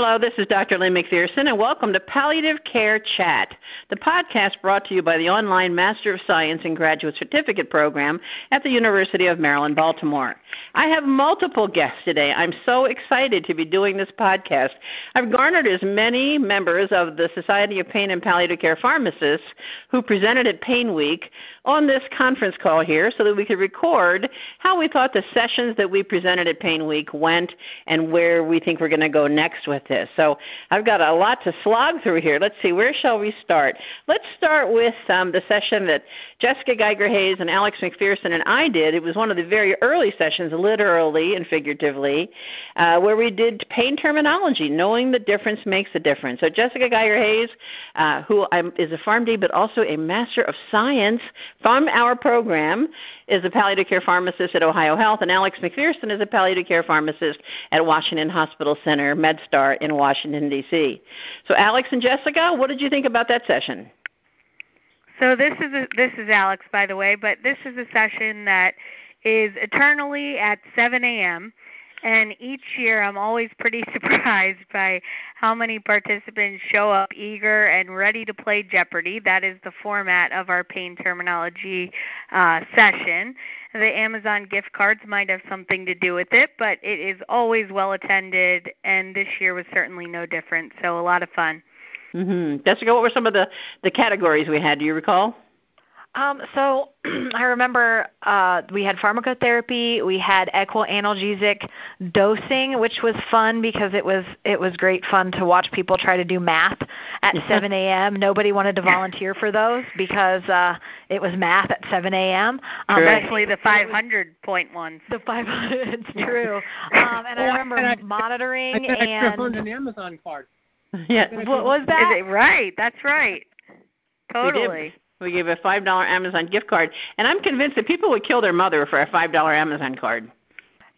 Hello, this is Dr. Lynn McPherson, and welcome to Palliative Care Chat, the podcast brought to you by the online Master of Science and Graduate Certificate program at the University of Maryland, Baltimore. I have multiple guests today. I'm so excited to be doing this podcast. I've garnered as many members of the Society of Pain and Palliative Care Pharmacists who presented at Pain Week on this conference call here so that we could record how we thought the sessions that we presented at Pain Week went and where we think we're going to go next with this. So I've got a lot to slog through here. Let's see, where shall we start? Let's start with um, the session that Jessica Geiger Hayes and Alex McPherson and I did. It was one of the very early sessions, literally and figuratively, uh, where we did pain terminology, knowing the difference makes a difference. So Jessica Geiger Hayes, uh, who is a PharmD but also a Master of Science from our program, is a palliative care pharmacist at Ohio Health, and Alex McPherson is a palliative care pharmacist at Washington Hospital Center MedStar in Washington, D.C. So, Alex and Jessica, what did you think about that session? So this is a, this is Alex, by the way, but this is a session that is eternally at 7 a.m. And each year, I'm always pretty surprised by how many participants show up eager and ready to play Jeopardy. That is the format of our pain terminology uh, session. The Amazon gift cards might have something to do with it, but it is always well attended, and this year was certainly no different. So a lot of fun. Mm-hmm. Jessica, what were some of the the categories we had? Do you recall? Um, so I remember uh, we had pharmacotherapy, we had equianalgesic dosing, which was fun because it was it was great fun to watch people try to do math at 7 a.m. Nobody wanted to volunteer for those because uh, it was math at 7 a.m. Um, Especially the 500 point ones. The 500, it's true. Um, and I remember I, monitoring I and an Amazon card. Yeah, what was that? Is it right? That's right. Totally. We gave a five dollar Amazon gift card, and I'm convinced that people would kill their mother for a five dollar Amazon card.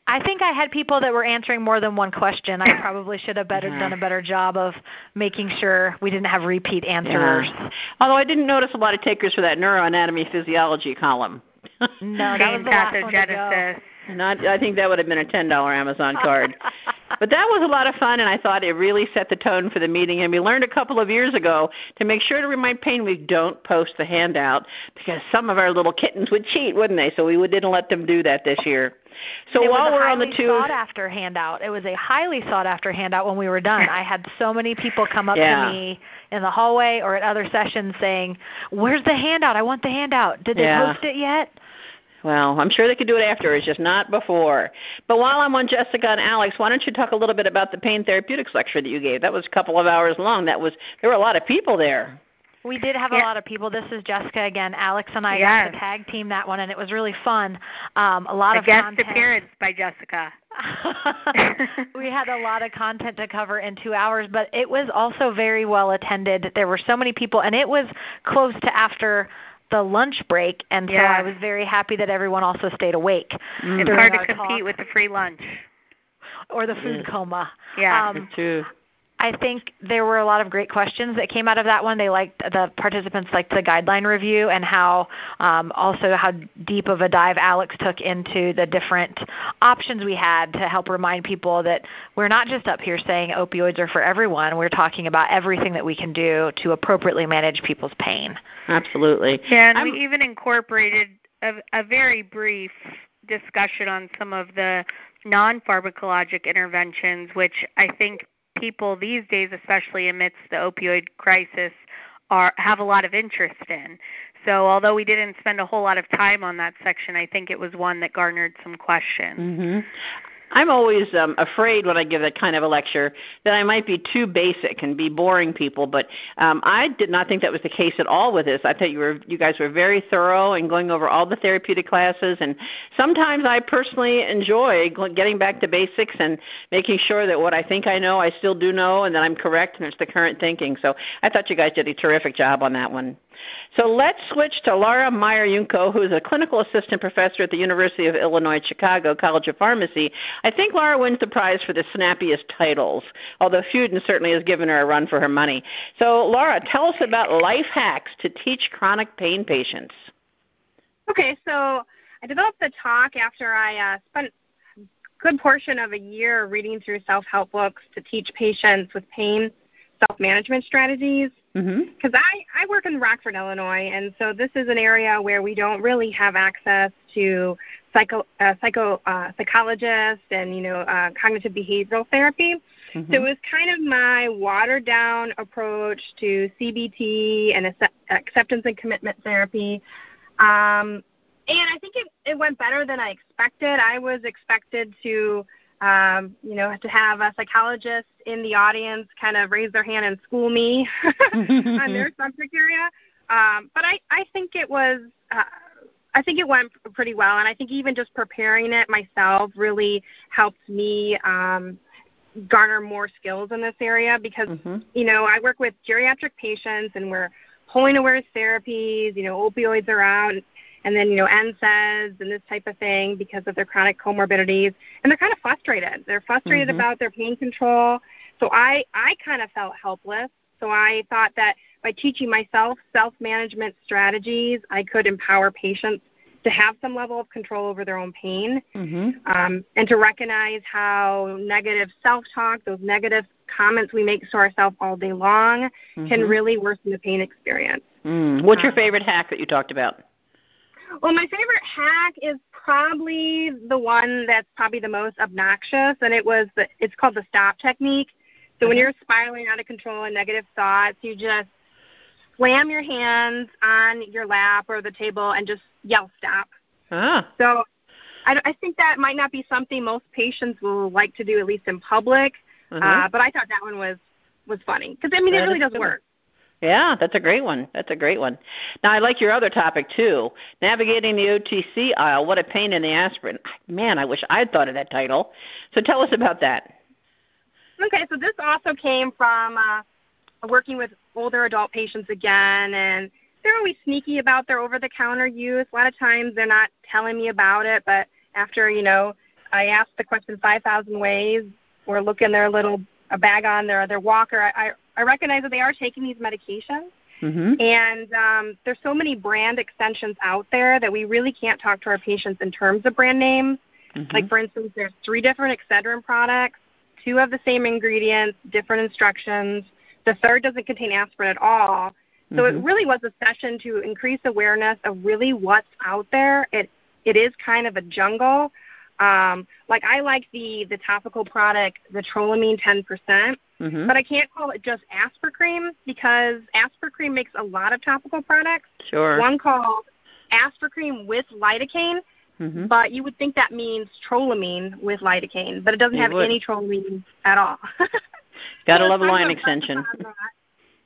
I think I had people that were answering more than one question. I probably should have better done a better job of making sure we didn't have repeat answers. Yeah. Although I didn't notice a lot of takers for that neuroanatomy physiology column. no, that was the last one to go. Not, I think that would have been a ten dollar Amazon card. but that was a lot of fun, and I thought it really set the tone for the meeting. And we learned a couple of years ago to make sure to remind Pain we don't post the handout because some of our little kittens would cheat, wouldn't they? So we didn't let them do that this year. So it while we're on the two sought after handout, it was a highly sought after handout when we were done. I had so many people come up yeah. to me in the hallway or at other sessions saying, "Where's the handout? I want the handout. Did they yeah. post it yet?" Well, I'm sure they could do it afterwards, just not before. But while I'm on Jessica and Alex, why don't you talk a little bit about the pain therapeutics lecture that you gave? That was a couple of hours long. That was there were a lot of people there. We did have yeah. a lot of people. This is Jessica again. Alex and I yes. got to tag team that one, and it was really fun. Um, a lot a of guest content. appearance by Jessica. we had a lot of content to cover in two hours, but it was also very well attended. There were so many people, and it was close to after the lunch break, and yeah. so I was very happy that everyone also stayed awake. Mm. It's hard to compete talk. with the free lunch or the food coma. Yeah, um, too. I think there were a lot of great questions that came out of that one. They liked the participants liked the guideline review and how um, also how deep of a dive Alex took into the different options we had to help remind people that we're not just up here saying opioids are for everyone. We're talking about everything that we can do to appropriately manage people's pain. Absolutely. Yeah, and I'm, we even incorporated a, a very brief discussion on some of the non pharmacologic interventions, which I think people these days, especially amidst the opioid crisis, are have a lot of interest in. So although we didn't spend a whole lot of time on that section, I think it was one that garnered some questions. Mm-hmm. I'm always um, afraid when I give that kind of a lecture that I might be too basic and be boring people, but um, I did not think that was the case at all with this. I thought you were you guys were very thorough in going over all the therapeutic classes, and sometimes I personally enjoy getting back to basics and making sure that what I think I know I still do know, and that I'm correct and it's the current thinking. So I thought you guys did a terrific job on that one. So let's switch to Laura Meyer Junco, who is a clinical assistant professor at the University of Illinois Chicago College of Pharmacy. I think Laura wins the prize for the snappiest titles, although Fudin certainly has given her a run for her money. So, Laura, tell us about life hacks to teach chronic pain patients. Okay, so I developed the talk after I uh, spent a good portion of a year reading through self-help books to teach patients with pain self-management strategies. Because mm-hmm. I, I work in Rockford, Illinois, and so this is an area where we don't really have access to psycho, uh, psycho uh, psychologists and you know uh, cognitive behavioral therapy. Mm-hmm. So it was kind of my watered down approach to CBT and acceptance and commitment therapy. Um, and I think it, it went better than I expected. I was expected to um, you know, to have a psychologist in the audience kind of raise their hand and school me on their subject area. Um, but I, I think it was, uh, I think it went pretty well, and I think even just preparing it myself really helped me um, garner more skills in this area because, mm-hmm. you know, I work with geriatric patients and we're pulling awareness therapies, you know, opioids are out, and then you know NSAIDs and this type of thing because of their chronic comorbidities, and they're kind of frustrated. They're frustrated mm-hmm. about their pain control. So I I kind of felt helpless. So I thought that by teaching myself self-management strategies, I could empower patients to have some level of control over their own pain, mm-hmm. um, and to recognize how negative self-talk, those negative comments we make to ourselves all day long, mm-hmm. can really worsen the pain experience. Mm. What's your um, favorite hack that you talked about? Well, my favorite hack is probably the one that's probably the most obnoxious, and it was the, it's called the stop technique. So when uh-huh. you're spiraling out of control and negative thoughts, you just slam your hands on your lap or the table and just yell stop. Ah. So I, I think that might not be something most patients will like to do, at least in public. Uh-huh. Uh, but I thought that one was was funny because I mean that it really does work. Yeah, that's a great one. That's a great one. Now I like your other topic too, navigating the OTC aisle. What a pain in the aspirin. Man, I wish I'd thought of that title. So tell us about that. Okay, so this also came from uh, working with older adult patients again, and they're always sneaky about their over-the-counter use. A lot of times they're not telling me about it, but after you know I ask the question 5,000 ways, or look in their little a bag on their their walker, I, I I recognize that they are taking these medications. Mm-hmm. And um, there's so many brand extensions out there that we really can't talk to our patients in terms of brand names. Mm-hmm. Like, for instance, there's three different Excedrin products, two have the same ingredients, different instructions. The third doesn't contain aspirin at all. So mm-hmm. it really was a session to increase awareness of really what's out there. It it is kind of a jungle. Um, like I like the the topical product, the Trolamine 10%. Mm-hmm. But I can't call it just Aspercream because Aspercream makes a lot of topical products. Sure. One called Aspercream with lidocaine, mm-hmm. but you would think that means Trolamine with lidocaine, but it doesn't you have would. any Trolamine at all. Got to love a line extension.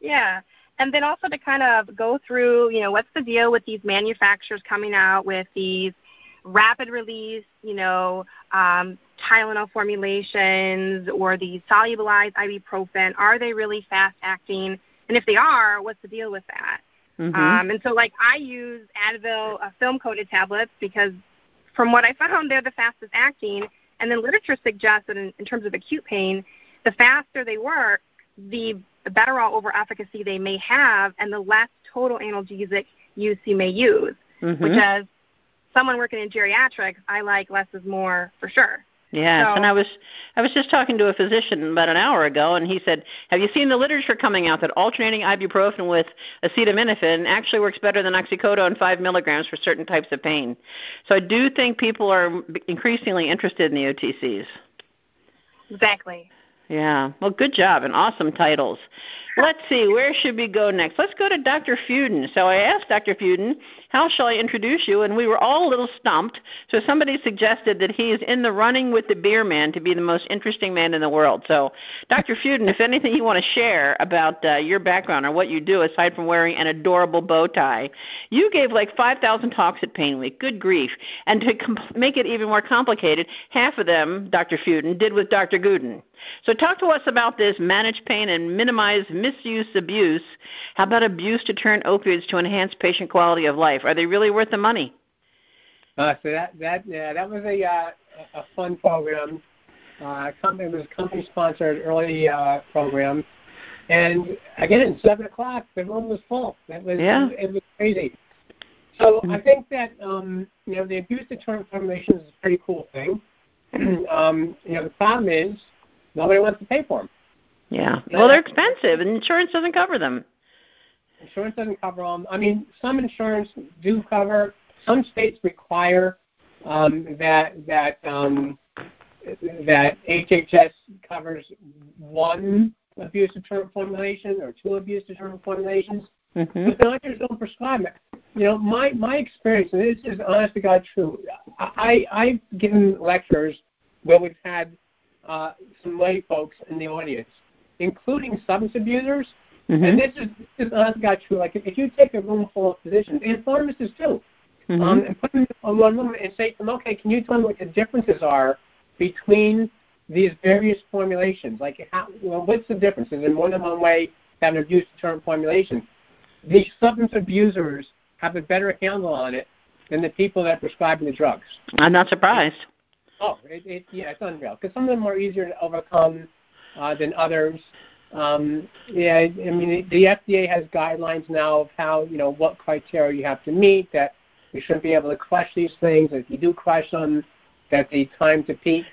Yeah. And then also to kind of go through, you know, what's the deal with these manufacturers coming out with these rapid release, you know, um, Tylenol formulations or the solubilized ibuprofen, are they really fast acting? And if they are, what's the deal with that? Mm-hmm. Um, and so, like, I use Advil uh, film coated tablets because, from what I found, they're the fastest acting. And then literature suggests that in, in terms of acute pain, the faster they work, the better all over efficacy they may have, and the less total analgesic use you may use. Mm-hmm. Which, as someone working in geriatrics, I like less is more for sure. Yes, so, and I was I was just talking to a physician about an hour ago, and he said, "Have you seen the literature coming out that alternating ibuprofen with acetaminophen actually works better than oxycodone five milligrams for certain types of pain?" So I do think people are increasingly interested in the OTCs. Exactly. Yeah. Well, good job and awesome titles. Let's see, where should we go next? Let's go to Dr. Fudin. So I asked Dr. Fudin, how shall I introduce you? And we were all a little stumped. So somebody suggested that he is in the running with the beer man to be the most interesting man in the world. So, Dr. Fudin, if anything you want to share about uh, your background or what you do aside from wearing an adorable bow tie, you gave like 5,000 talks at Pain Week. Good grief. And to make it even more complicated, half of them, Dr. Fudin, did with Dr. Gudin. So talk to us about this manage pain and minimize misuse abuse. How about abuse deterrent opioids to enhance patient quality of life? Are they really worth the money? Uh, so that that yeah, that was a uh, a fun program. Uh, company it was a company sponsored early uh, program, and again, seven o'clock, the room was full. That was yeah. it, was crazy. So mm-hmm. I think that um, you know the abuse deterrent formulation is a pretty cool thing um, you know, the problem is nobody wants to pay for them. Yeah. Well, they're expensive, and insurance doesn't cover them. Insurance doesn't cover them. I mean, some insurance do cover. Some states require um, that that um, that HHS covers one abuse deterrent formulation or two abuse deterrent formulations, mm-hmm. but doctors don't prescribe it. You know, my my experience, and this is honest to God true. I I've given lectures where we've had uh, some lay folks in the audience, including substance abusers. Mm-hmm. And this is, this is honest to God true. Like if, you take a room full of physicians and pharmacists too, mm-hmm. um, and put them on one room and say to them, okay, can you tell me what the differences are between these various formulations? Like, how, well, what's the difference? Is there more than one way to have an abuse deterrent formulation? These substance abusers have a better handle on it than the people that prescribe the drugs. I'm not surprised. Oh, it, it yeah, it's unreal. Because some of them are easier to overcome uh, than others. Um, yeah, I mean the FDA has guidelines now of how you know what criteria you have to meet. That you shouldn't be able to crush these things. If you do crush them, that the time to peak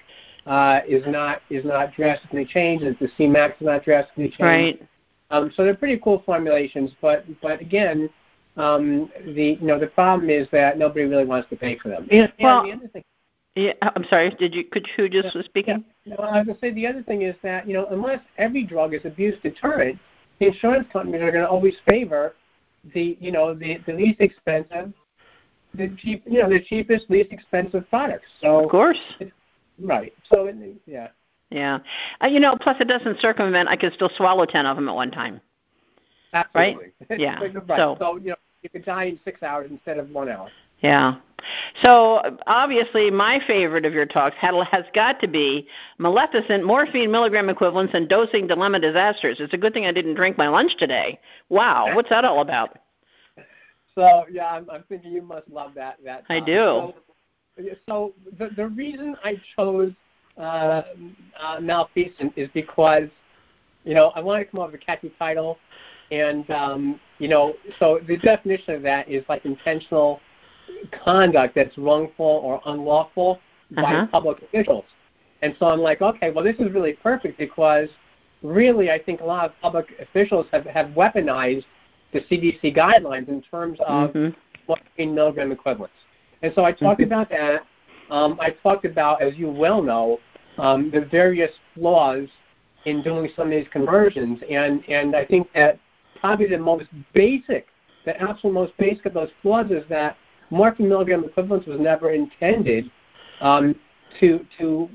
uh, is not is not drastically changed. That the Cmax is not drastically changed. Right. Um, so they're pretty cool formulations, but but again, um, the you know the problem is that nobody really wants to pay for them. And, well, and the other thing. Yeah, I'm sorry. Did you could you just yeah, speaking? Yeah. No, I was going to say the other thing is that you know unless every drug is abuse deterrent, the insurance companies are going to always favor the you know the the least expensive, the cheap you know the cheapest least expensive products. So of course. Right. So yeah. Yeah. Uh, you know, plus it doesn't circumvent. I could still swallow ten of them at one time. Absolutely. Right? Yeah. right. So, so you know you could die in six hours instead of one hour. Yeah. So obviously, my favorite of your talks has got to be Maleficent morphine milligram equivalents and dosing dilemma disasters. It's a good thing I didn't drink my lunch today. Wow, what's that all about? So yeah, I'm, I'm thinking you must love that. That I do. So, so the the reason I chose uh, uh, Maleficent is because you know I wanted to come up with a catchy title, and um, you know so the definition of that is like intentional conduct that's wrongful or unlawful by uh-huh. public officials. And so I'm like, okay, well, this is really perfect because really I think a lot of public officials have, have weaponized the CDC guidelines in terms of mm-hmm. 14 milligram equivalents. And so I talked mm-hmm. about that. Um, I talked about, as you well know, um, the various flaws in doing some of these conversions. And, and I think that probably the most basic, the absolute most basic of those flaws is that morphine milligram equivalence was never intended um, to to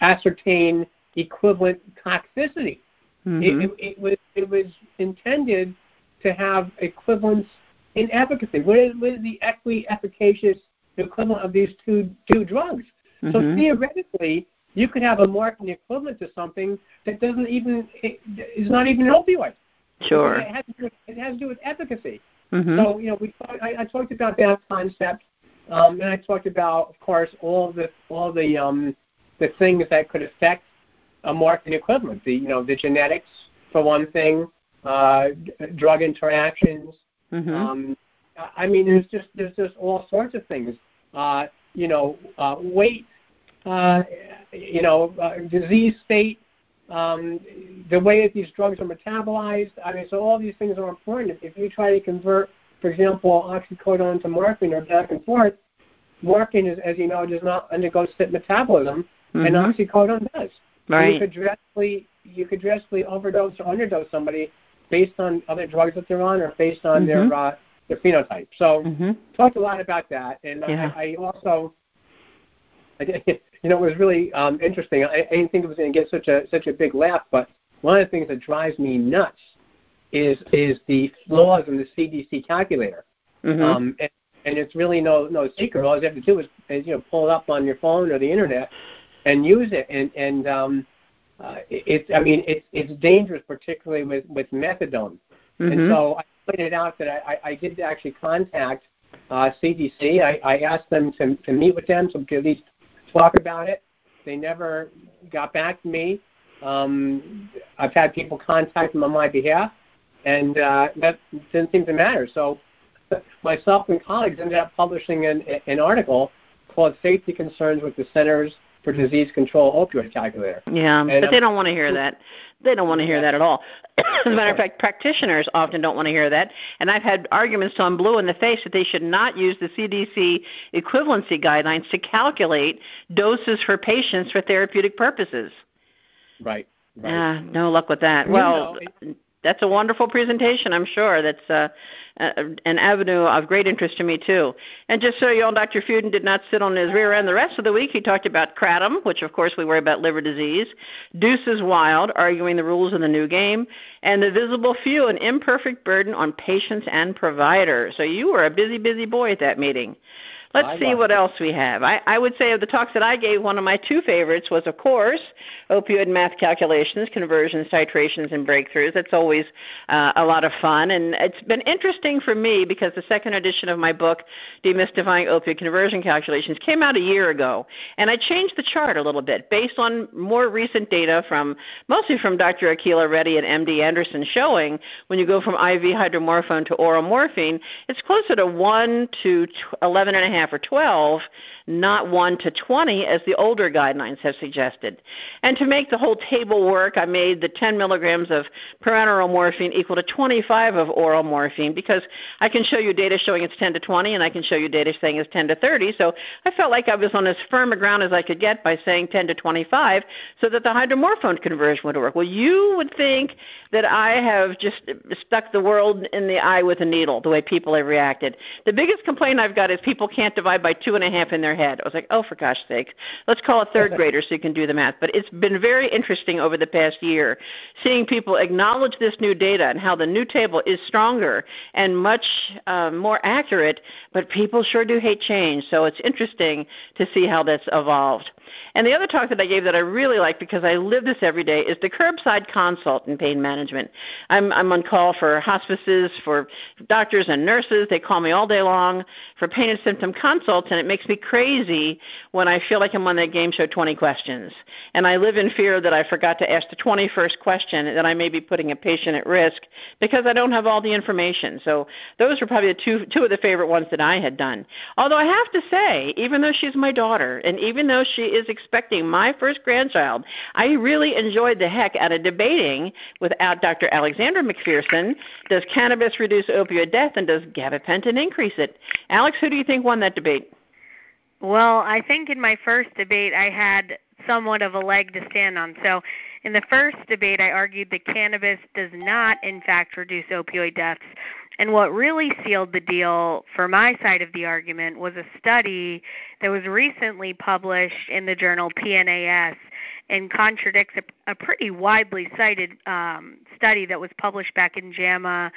ascertain equivalent toxicity. Mm-hmm. It, it, it, was it was intended to have equivalence in efficacy. What is, what is the equi efficacious equivalent of these two two drugs? Mm-hmm. So theoretically, you could have a morphine equivalent to something that doesn't even is not even an opioid. Sure. It has, do, it has to do with efficacy. Mm-hmm. So you know, we I, I talked about that concept, um, and I talked about, of course, all the all the um, the things that could affect a morphine equivalent. The you know the genetics for one thing, uh, drug interactions. Mm-hmm. Um, I mean, there's just there's just all sorts of things. Uh, you know, uh, weight, uh, you know, uh, disease state, um, the way that these drugs are metabolized. I mean, so all these things are important. If you try to convert, for example, oxycodone to morphine or back and forth, morphine, is, as you know, does not undergo CYP metabolism, mm-hmm. and oxycodone does. Right. you could drastically you could drastically overdose or underdose somebody based on other drugs that they're on or based on mm-hmm. their uh, their phenotype. So mm-hmm. talked a lot about that, and yeah. I, I also you know, it was really um, interesting. I, I didn't think it was going to get such a such a big laugh, but one of the things that drives me nuts is is the flaws in the CDC calculator. Mm-hmm. Um, and, and it's really no no secret. All you have to do is, is you know pull it up on your phone or the internet and use it. And and um, uh, it's I mean it's it's dangerous, particularly with with methadone. Mm-hmm. And so I pointed out that I, I did actually contact uh, CDC. I, I asked them to, to meet with them to at least talk about it. They never got back to me. Um, I've had people contact them on my behalf, and uh, that didn't seem to matter. So myself and colleagues ended up publishing an, an article called Safety Concerns with the Centers for disease control opioid calculator. Yeah, and but they don't want to hear that. They don't want to hear that at all. As a matter of fact, practitioners often don't want to hear that. And I've had arguments till I'm blue in the face that they should not use the CDC equivalency guidelines to calculate doses for patients for therapeutic purposes. Right. right. Uh, no luck with that. Well, know, that's a wonderful presentation. I'm sure that's uh, an avenue of great interest to me too. And just so you know, Dr. Fudin did not sit on his rear end the rest of the week. He talked about kratom, which of course we worry about liver disease, Deuces Wild, arguing the rules of the new game, and the visible few, an imperfect burden on patients and providers. So you were a busy, busy boy at that meeting. Let's see what else we have. I, I would say of the talks that I gave, one of my two favorites was, of course, opioid math calculations, conversions, titrations, and breakthroughs. That's always uh, a lot of fun. And it's been interesting for me because the second edition of my book, Demystifying Opioid Conversion Calculations, came out a year ago. And I changed the chart a little bit based on more recent data from mostly from Dr. Akhila Reddy and MD Anderson showing when you go from IV hydromorphone to oral morphine, it's closer to 1 to 11 and a half half or 12, not 1 to 20 as the older guidelines have suggested. And to make the whole table work, I made the 10 milligrams of parenteral morphine equal to 25 of oral morphine because I can show you data showing it's 10 to 20 and I can show you data saying it's 10 to 30. So I felt like I was on as firm a ground as I could get by saying 10 to 25 so that the hydromorphone conversion would work. Well, you would think that I have just stuck the world in the eye with a needle, the way people have reacted. The biggest complaint I've got is people can't can't divide by two and a half in their head. I was like, oh, for gosh sake, let's call a third grader so you can do the math. But it's been very interesting over the past year seeing people acknowledge this new data and how the new table is stronger and much um, more accurate, but people sure do hate change. So it's interesting to see how that's evolved. And the other talk that I gave that I really like because I live this every day is the curbside consult in pain management. I'm, I'm on call for hospices, for doctors and nurses. They call me all day long for pain and symptom consults, and it makes me crazy when I feel like I'm on that game show 20 questions. And I live in fear that I forgot to ask the 21st question, that I may be putting a patient at risk because I don't have all the information. So those were probably the two, two of the favorite ones that I had done. Although I have to say, even though she's my daughter, and even though she is expecting my first grandchild, I really enjoyed the heck out of debating without Dr. Alexandra McPherson, does cannabis reduce opioid death and does gabapentin increase it? Alex, who do you think won that debate? Well, I think in my first debate I had somewhat of a leg to stand on. So, in the first debate, I argued that cannabis does not, in fact, reduce opioid deaths. And what really sealed the deal for my side of the argument was a study that was recently published in the journal PNAS and contradicts a, a pretty widely cited um, study that was published back in JAMA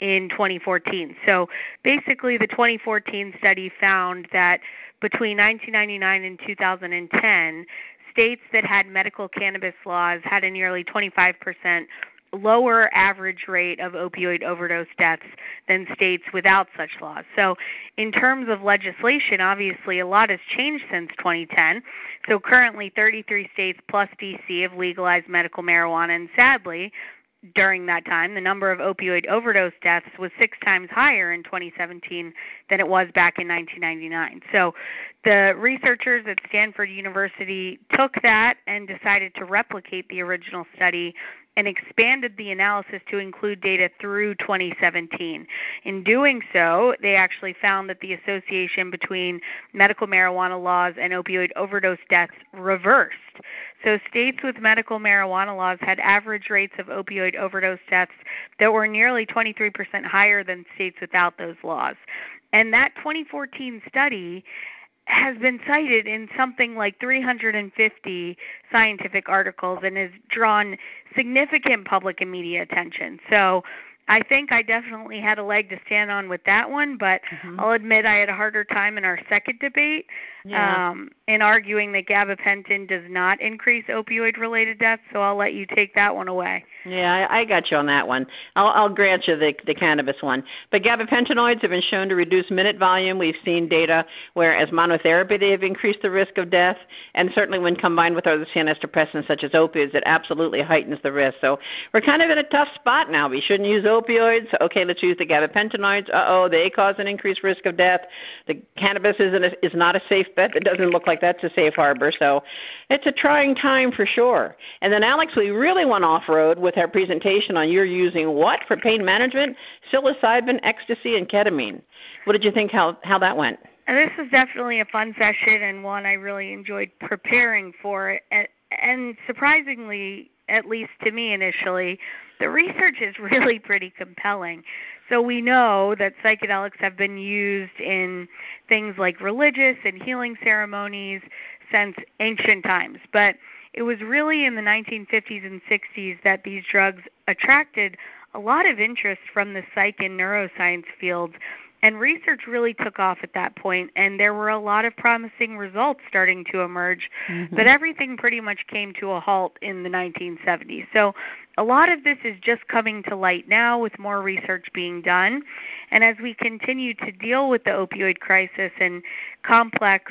in 2014. So basically, the 2014 study found that between 1999 and 2010, states that had medical cannabis laws had a nearly 25% lower average rate of opioid overdose deaths than states without such laws. So, in terms of legislation, obviously a lot has changed since 2010. So, currently 33 states plus DC have legalized medical marijuana, and sadly, during that time, the number of opioid overdose deaths was six times higher in 2017 than it was back in 1999. So the researchers at Stanford University took that and decided to replicate the original study and expanded the analysis to include data through 2017. In doing so, they actually found that the association between medical marijuana laws and opioid overdose deaths reversed. So, states with medical marijuana laws had average rates of opioid overdose deaths that were nearly 23% higher than states without those laws. And that 2014 study has been cited in something like 350 scientific articles and has drawn significant public and media attention. So I think I definitely had a leg to stand on with that one, but mm-hmm. I'll admit I had a harder time in our second debate yeah. um, in arguing that gabapentin does not increase opioid related deaths, so I'll let you take that one away. Yeah, I, I got you on that one. I'll, I'll grant you the, the cannabis one. But gabapentinoids have been shown to reduce minute volume. We've seen data where, as monotherapy, they have increased the risk of death, and certainly when combined with other CNS depressants such as opioids, it absolutely heightens the risk. So we're kind of in a tough spot now. We shouldn't use opioids. Okay, let's use the gabapentinoids. Uh oh, they cause an increased risk of death. The cannabis isn't a, is not a safe bet. It doesn't look like that's a safe harbor. So it's a trying time for sure. And then Alex, we really went off road with our presentation on you're using what for pain management? Psilocybin, ecstasy, and ketamine. What did you think? How how that went? this was definitely a fun session and one I really enjoyed preparing for. And, and surprisingly, at least to me initially, the research is really pretty compelling. So we know that psychedelics have been used in things like religious and healing ceremonies since ancient times. But it was really in the 1950s and 60s that these drugs attracted a lot of interest from the psych and neuroscience fields and research really took off at that point, and there were a lot of promising results starting to emerge, mm-hmm. but everything pretty much came to a halt in the 1970s. So a lot of this is just coming to light now with more research being done. And as we continue to deal with the opioid crisis and complex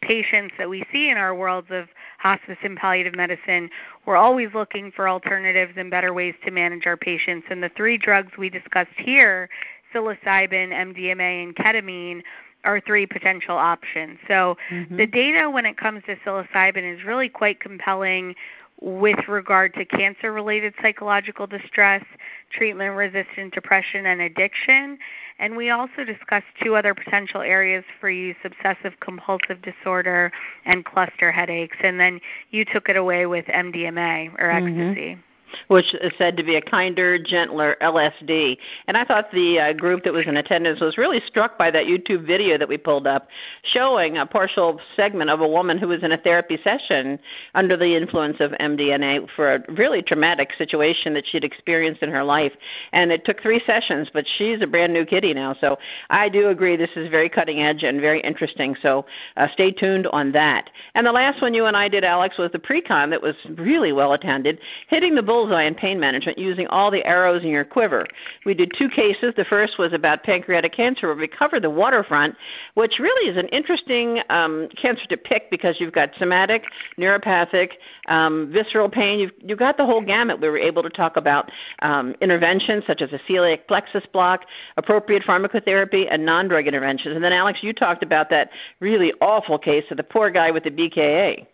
patients that we see in our worlds of hospice and palliative medicine, we're always looking for alternatives and better ways to manage our patients. And the three drugs we discussed here psilocybin, MDMA, and ketamine are three potential options. So mm-hmm. the data when it comes to psilocybin is really quite compelling with regard to cancer related psychological distress, treatment resistant depression, and addiction. And we also discussed two other potential areas for use obsessive compulsive disorder and cluster headaches. And then you took it away with MDMA or mm-hmm. ecstasy. Mm-hmm which is said to be a kinder, gentler LSD. And I thought the uh, group that was in attendance was really struck by that YouTube video that we pulled up showing a partial segment of a woman who was in a therapy session under the influence of MDMA for a really traumatic situation that she'd experienced in her life. And it took three sessions, but she's a brand new kitty now. So I do agree this is very cutting edge and very interesting. So uh, stay tuned on that. And the last one you and I did, Alex, was the pre-con that was really well attended, hitting the bull bullseye in pain management using all the arrows in your quiver. We did two cases. The first was about pancreatic cancer, where we covered the waterfront, which really is an interesting um, cancer to pick because you've got somatic, neuropathic, um, visceral pain. You've, you've got the whole gamut. We were able to talk about um, interventions such as a celiac plexus block, appropriate pharmacotherapy, and non-drug interventions. And then, Alex, you talked about that really awful case of the poor guy with the BKA.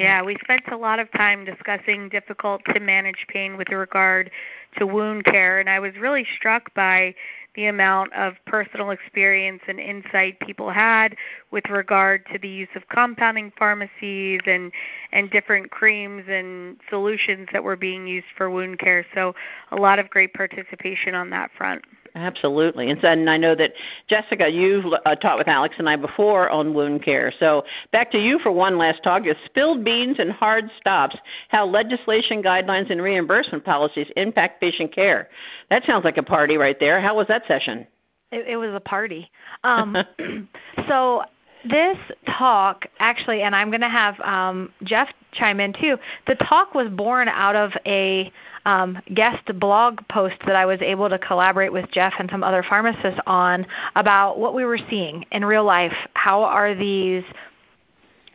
Yeah, we spent a lot of time discussing difficult to manage pain with regard to wound care, and I was really struck by the amount of personal experience and insight people had with regard to the use of compounding pharmacies and and different creams and solutions that were being used for wound care. So a lot of great participation on that front. Absolutely. And, and I know that, Jessica, you've uh, taught with Alex and I before on wound care. So back to you for one last talk. Is spilled beans and hard stops, how legislation, guidelines, and reimbursement policies impact patient care. That sounds like a party right there. How was that session? It, it was a party. Um, so this talk actually, and I'm going to have um, Jeff chime in too. The talk was born out of a um, guest blog post that I was able to collaborate with Jeff and some other pharmacists on about what we were seeing in real life. How are these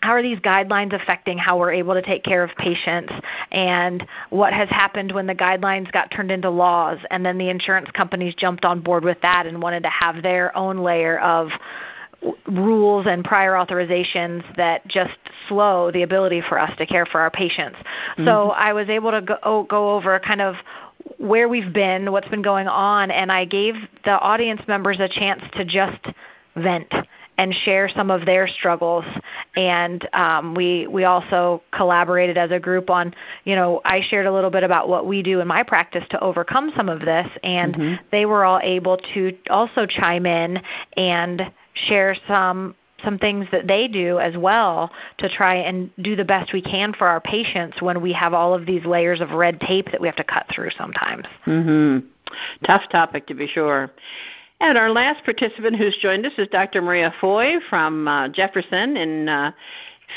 how are these guidelines affecting how we're able to take care of patients and what has happened when the guidelines got turned into laws and then the insurance companies jumped on board with that and wanted to have their own layer of rules and prior authorizations that just slow the ability for us to care for our patients. Mm-hmm. So I was able to go, go over kind of where we've been, what's been going on, and I gave the audience members a chance to just vent and share some of their struggles. And um, we we also collaborated as a group on, you know, I shared a little bit about what we do in my practice to overcome some of this, and mm-hmm. they were all able to also chime in and share some some things that they do as well to try and do the best we can for our patients when we have all of these layers of red tape that we have to cut through sometimes. Mhm. Tough topic to be sure. And our last participant who's joined us is Dr. Maria Foy from uh, Jefferson in uh,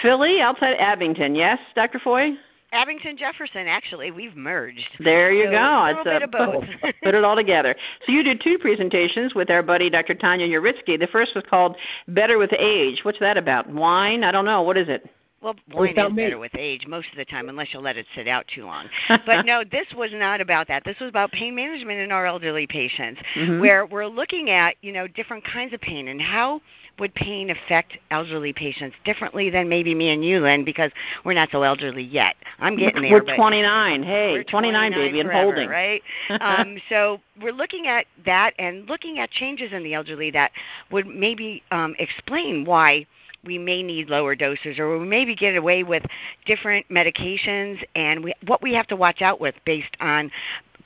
Philly, outside Abington. Yes, Dr. Foy? Abington Jefferson. Actually, we've merged. There you so go. A it's a, bit of both. put it all together. So you did two presentations with our buddy Dr. Tanya Uritsky. The first was called Better with Age. What's that about? Wine? I don't know. What is it? Well, wine is me. better with age most of the time, unless you let it sit out too long. but no, this was not about that. This was about pain management in our elderly patients, mm-hmm. where we're looking at you know different kinds of pain and how would pain affect elderly patients differently than maybe me and you, Lynn, because we're not so elderly yet. I'm getting there. We're 29. Hey, we're 29, 29 baby, and holding. Right. um, so we're looking at that and looking at changes in the elderly that would maybe um, explain why we may need lower doses or we maybe get away with different medications and we, what we have to watch out with based on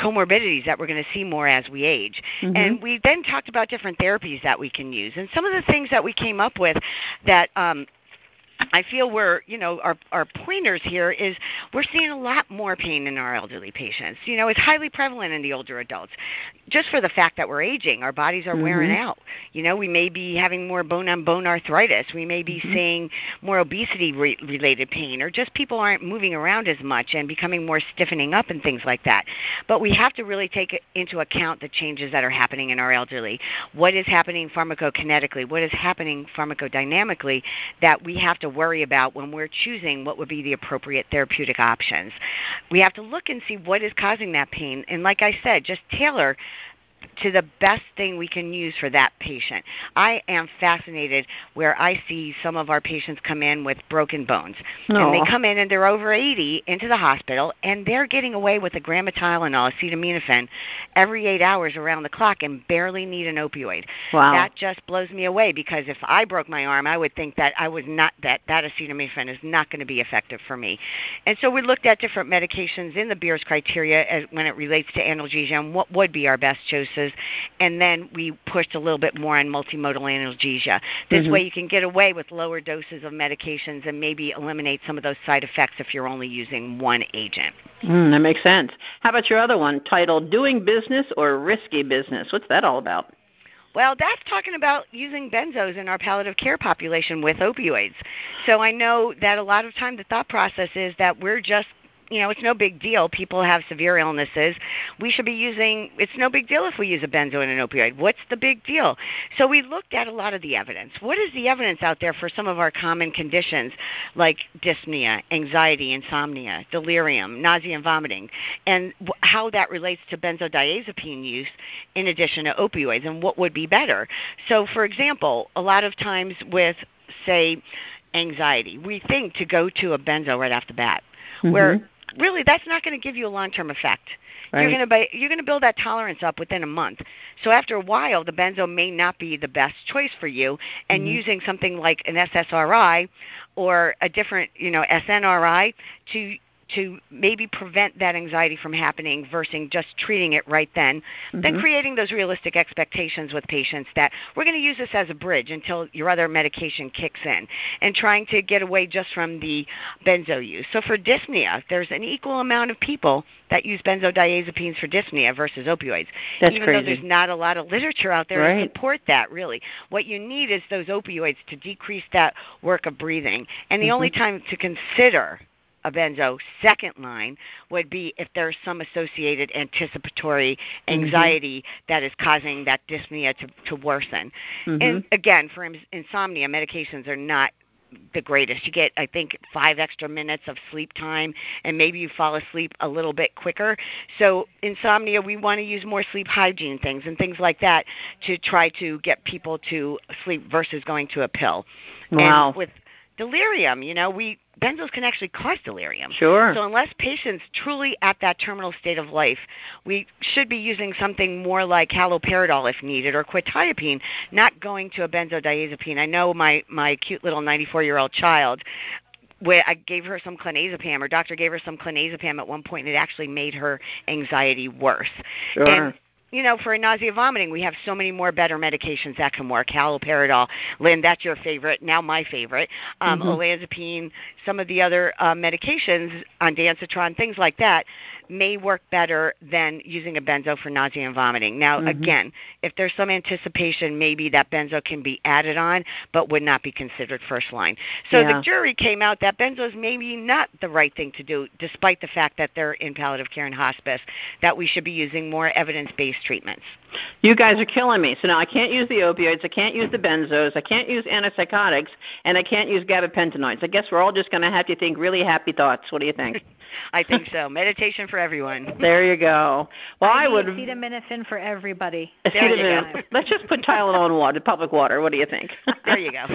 comorbidities that we're going to see more as we age. Mm-hmm. And we then talked about different therapies that we can use. And some of the things that we came up with that um, I feel we're, you know, our our pointers here is we're seeing a lot more pain in our elderly patients. You know, it's highly prevalent in the older adults. Just for the fact that we're aging, our bodies are mm-hmm. wearing out. You know, we may be having more bone on bone arthritis. We may be mm-hmm. seeing more obesity re- related pain or just people aren't moving around as much and becoming more stiffening up and things like that. But we have to really take into account the changes that are happening in our elderly. What is happening pharmacokinetically? What is happening pharmacodynamically that we have to worry about when we're choosing what would be the appropriate therapeutic options. We have to look and see what is causing that pain. And like I said, just tailor to the best thing we can use for that patient. I am fascinated where I see some of our patients come in with broken bones. And they come in and they're over 80 into the hospital and they're getting away with a gram of Tylenol, acetaminophen every 8 hours around the clock and barely need an opioid. Wow. That just blows me away because if I broke my arm, I would think that I was not that that acetaminophen is not going to be effective for me. And so we looked at different medications in the Beers criteria as, when it relates to analgesia and what would be our best choice and then we pushed a little bit more on multimodal analgesia. This mm-hmm. way you can get away with lower doses of medications and maybe eliminate some of those side effects if you're only using one agent. Mm, that makes sense. How about your other one titled Doing Business or Risky Business? What's that all about? Well, that's talking about using benzos in our palliative care population with opioids. So I know that a lot of time the thought process is that we're just you know, it's no big deal. People have severe illnesses. We should be using, it's no big deal if we use a benzo and an opioid. What's the big deal? So we looked at a lot of the evidence. What is the evidence out there for some of our common conditions like dyspnea, anxiety, insomnia, delirium, nausea, and vomiting, and how that relates to benzodiazepine use in addition to opioids and what would be better? So, for example, a lot of times with, say, anxiety, we think to go to a benzo right off the bat. Mm-hmm. Where really that's not going to give you a long-term effect. Right. You're going to you're going to build that tolerance up within a month. So after a while, the benzo may not be the best choice for you, and mm-hmm. using something like an SSRI or a different, you know, SNRI to to maybe prevent that anxiety from happening versus just treating it right then. Mm-hmm. Then creating those realistic expectations with patients that we're going to use this as a bridge until your other medication kicks in and trying to get away just from the benzo use. So for dyspnea, there's an equal amount of people that use benzodiazepines for dyspnea versus opioids. That's even crazy. though there's not a lot of literature out there right. to support that really. What you need is those opioids to decrease that work of breathing. And the mm-hmm. only time to consider a benzo second line would be if there's some associated anticipatory mm-hmm. anxiety mm-hmm. that is causing that dyspnea to, to worsen. Mm-hmm. And again, for insomnia, medications are not the greatest. You get, I think, five extra minutes of sleep time, and maybe you fall asleep a little bit quicker. So, insomnia, we want to use more sleep hygiene things and things like that to try to get people to sleep versus going to a pill. Wow. And with delirium, you know, we benzos can actually cause delirium. Sure. So unless patients truly at that terminal state of life, we should be using something more like haloperidol if needed or quetiapine, not going to a benzodiazepine. I know my my cute little 94-year-old child where I gave her some clonazepam, or doctor gave her some clonazepam at one point, and it actually made her anxiety worse. Sure. And you know, for nausea and vomiting, we have so many more better medications that can work. Haloperidol, Lynn, that's your favorite. Now my favorite. Um, mm-hmm. Olanzapine, some of the other uh, medications, ondansetron, things like that, may work better than using a benzo for nausea and vomiting. Now, mm-hmm. again, if there's some anticipation, maybe that benzo can be added on, but would not be considered first line. So yeah. the jury came out that benzos maybe not the right thing to do, despite the fact that they're in palliative care and hospice. That we should be using more evidence-based treatments. You guys are killing me. So now I can't use the opioids, I can't use the benzos, I can't use antipsychotics, and I can't use gabapentinoids. I guess we're all just going to have to think really happy thoughts. What do you think? I think so. Meditation for everyone. There you go. Well, I, I would acetaminophen for everybody. Acetaminophen. Let's just put Tylenol in water, public water. What do you think? there you go.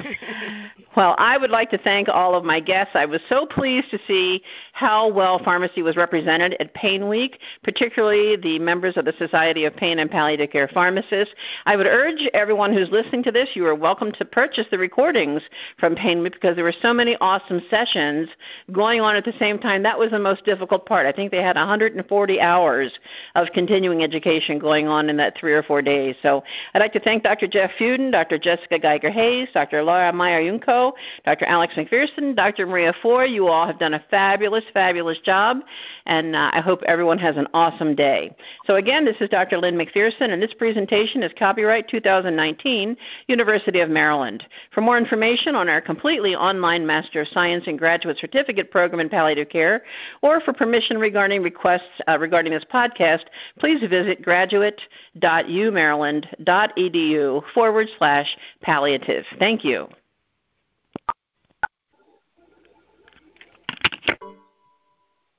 well, I would like to thank all of my guests. I was so pleased to see how well pharmacy was represented at Pain Week, particularly the members of the Society of Pain and Palliative Care Pharmacists. I would urge everyone who's listening to this, you are welcome to purchase the recordings from Pain because there were so many awesome sessions going on at the same time. That was the most difficult part. I think they had 140 hours of continuing education going on in that three or four days. So I'd like to thank Dr. Jeff Fudin, Dr. Jessica Geiger Hayes, Dr. Laura Meyer Junco, Dr. Alex McPherson, Dr. Maria Foy. You all have done a fabulous, fabulous job, and uh, I hope everyone has an awesome day. So again, this is Dr. Lynn McPherson, and this presentation is copyright 2019, University of Maryland. For more information on our completely online Master of Science and Graduate Certificate program in palliative care, or for permission regarding requests uh, regarding this podcast, please visit graduate.umaryland.edu forward slash palliative. Thank you.